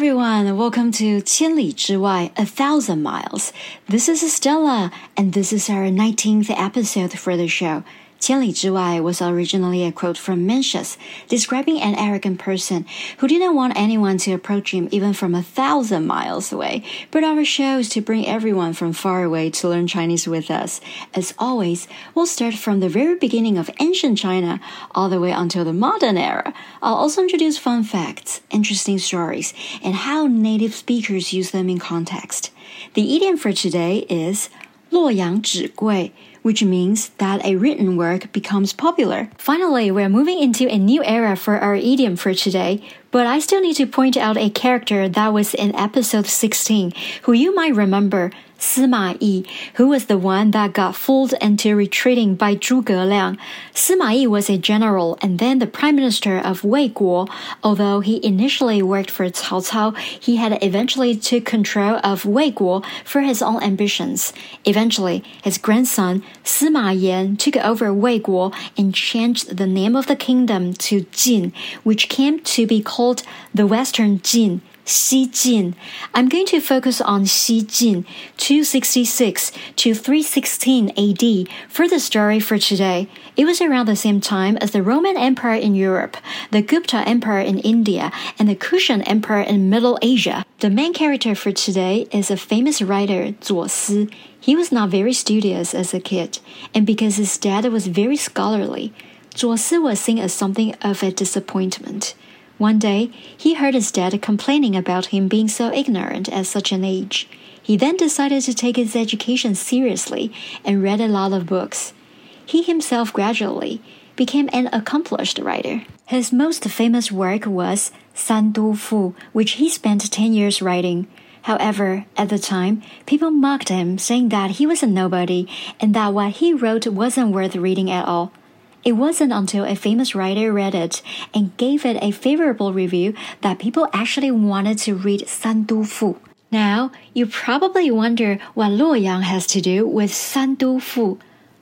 everyone, welcome to 千里之外, A Thousand Miles. This is Stella, and this is our 19th episode for the show. 千里之外 was originally a quote from Mencius, describing an arrogant person who didn't want anyone to approach him even from a thousand miles away. But our show is to bring everyone from far away to learn Chinese with us. As always, we'll start from the very beginning of ancient China all the way until the modern era. I'll also introduce fun facts, interesting stories, and how native speakers use them in context. The idiom for today is 洛阳纸贵 Which means that a written work becomes popular. Finally, we're moving into a new era for our idiom for today, but I still need to point out a character that was in episode 16, who you might remember Sima Yi, who was the one that got fooled into retreating by Zhuge Liang. Sima Yi was a general and then the prime minister of Wei Guo. Although he initially worked for Cao Cao, he had eventually took control of Wei Guo for his own ambitions. Eventually, his grandson Sima Yan took over Wei Guo and changed the name of the kingdom to Jin, which came to be called the Western Jin. Xi Jin. I'm going to focus on Xi Jin, 266 to 316 AD, for the story for today. It was around the same time as the Roman Empire in Europe, the Gupta Empire in India, and the Kushan Empire in Middle Asia. The main character for today is a famous writer, Zuo Si. He was not very studious as a kid, and because his dad was very scholarly, Zuo Si was seen as something of a disappointment. One day, he heard his dad complaining about him being so ignorant at such an age. He then decided to take his education seriously and read a lot of books. He himself gradually became an accomplished writer. His most famous work was San Du Fu, which he spent 10 years writing. However, at the time, people mocked him, saying that he was a nobody and that what he wrote wasn't worth reading at all. It wasn't until a famous writer read it and gave it a favorable review that people actually wanted to read San Du Fu. Now, you probably wonder what Luoyang has to do with San Du Fu.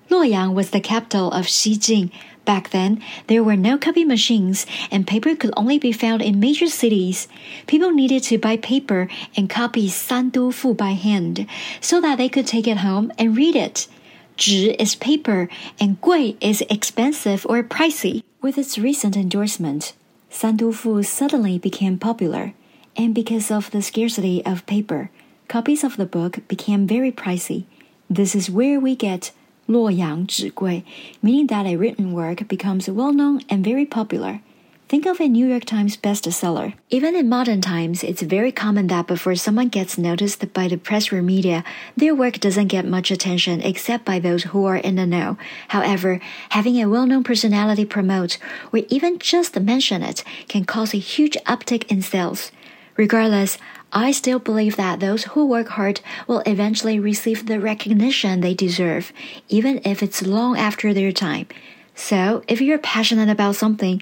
Luoyang was the capital of Xi Jin. Back then, there were no copy machines and paper could only be found in major cities. People needed to buy paper and copy San Du Fu by hand so that they could take it home and read it. 纸 is paper and 贵 is expensive or pricey. With its recent endorsement, San Du Fu suddenly became popular, and because of the scarcity of paper, copies of the book became very pricey. This is where we get Luoyang Zhi Gui, meaning that a written work becomes well known and very popular. Think of a New York Times bestseller. Even in modern times, it's very common that before someone gets noticed by the press or media, their work doesn't get much attention except by those who are in the know. However, having a well-known personality promote or even just mention it can cause a huge uptick in sales. Regardless, I still believe that those who work hard will eventually receive the recognition they deserve, even if it's long after their time. So, if you're passionate about something,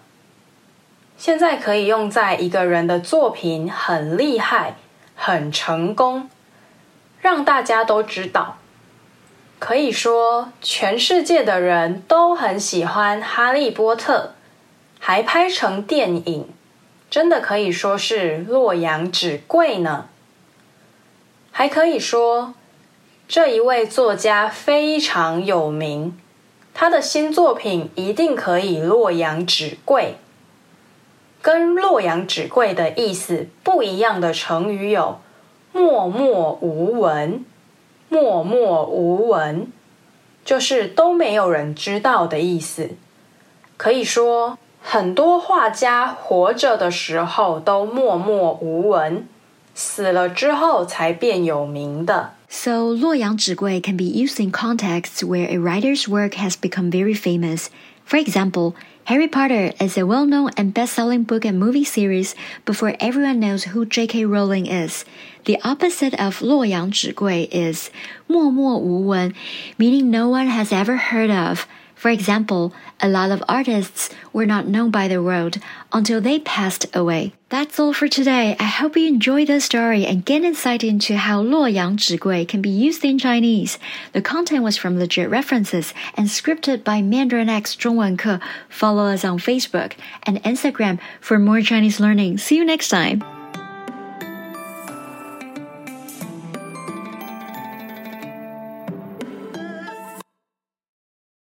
现在可以用在一个人的作品很厉害、很成功，让大家都知道。可以说，全世界的人都很喜欢《哈利波特》，还拍成电影，真的可以说是洛阳纸贵呢。还可以说，这一位作家非常有名，他的新作品一定可以洛阳纸贵。跟洛阳纸贵的意思不一样的成语有“默默无闻”。默默无闻就是都没有人知道的意思。可以说，很多画家活着的时候都默默无闻，死了之后才变有名的。So, 洛阳纸贵 can be used in contexts where a writer's work has become very famous. For example, Harry Potter is a well known and best selling book and movie series before everyone knows who J.K. Rowling is. The opposite of 洛阳纸贵 is 默默无闻, meaning no one has ever heard of. For example, a lot of artists were not known by the world until they passed away. That's all for today. I hope you enjoyed the story and get insight into how Luoyang Zhigui can be used in Chinese. The content was from legit references and scripted by Mandarin X Zhongwen Follow us on Facebook and Instagram for more Chinese learning. See you next time.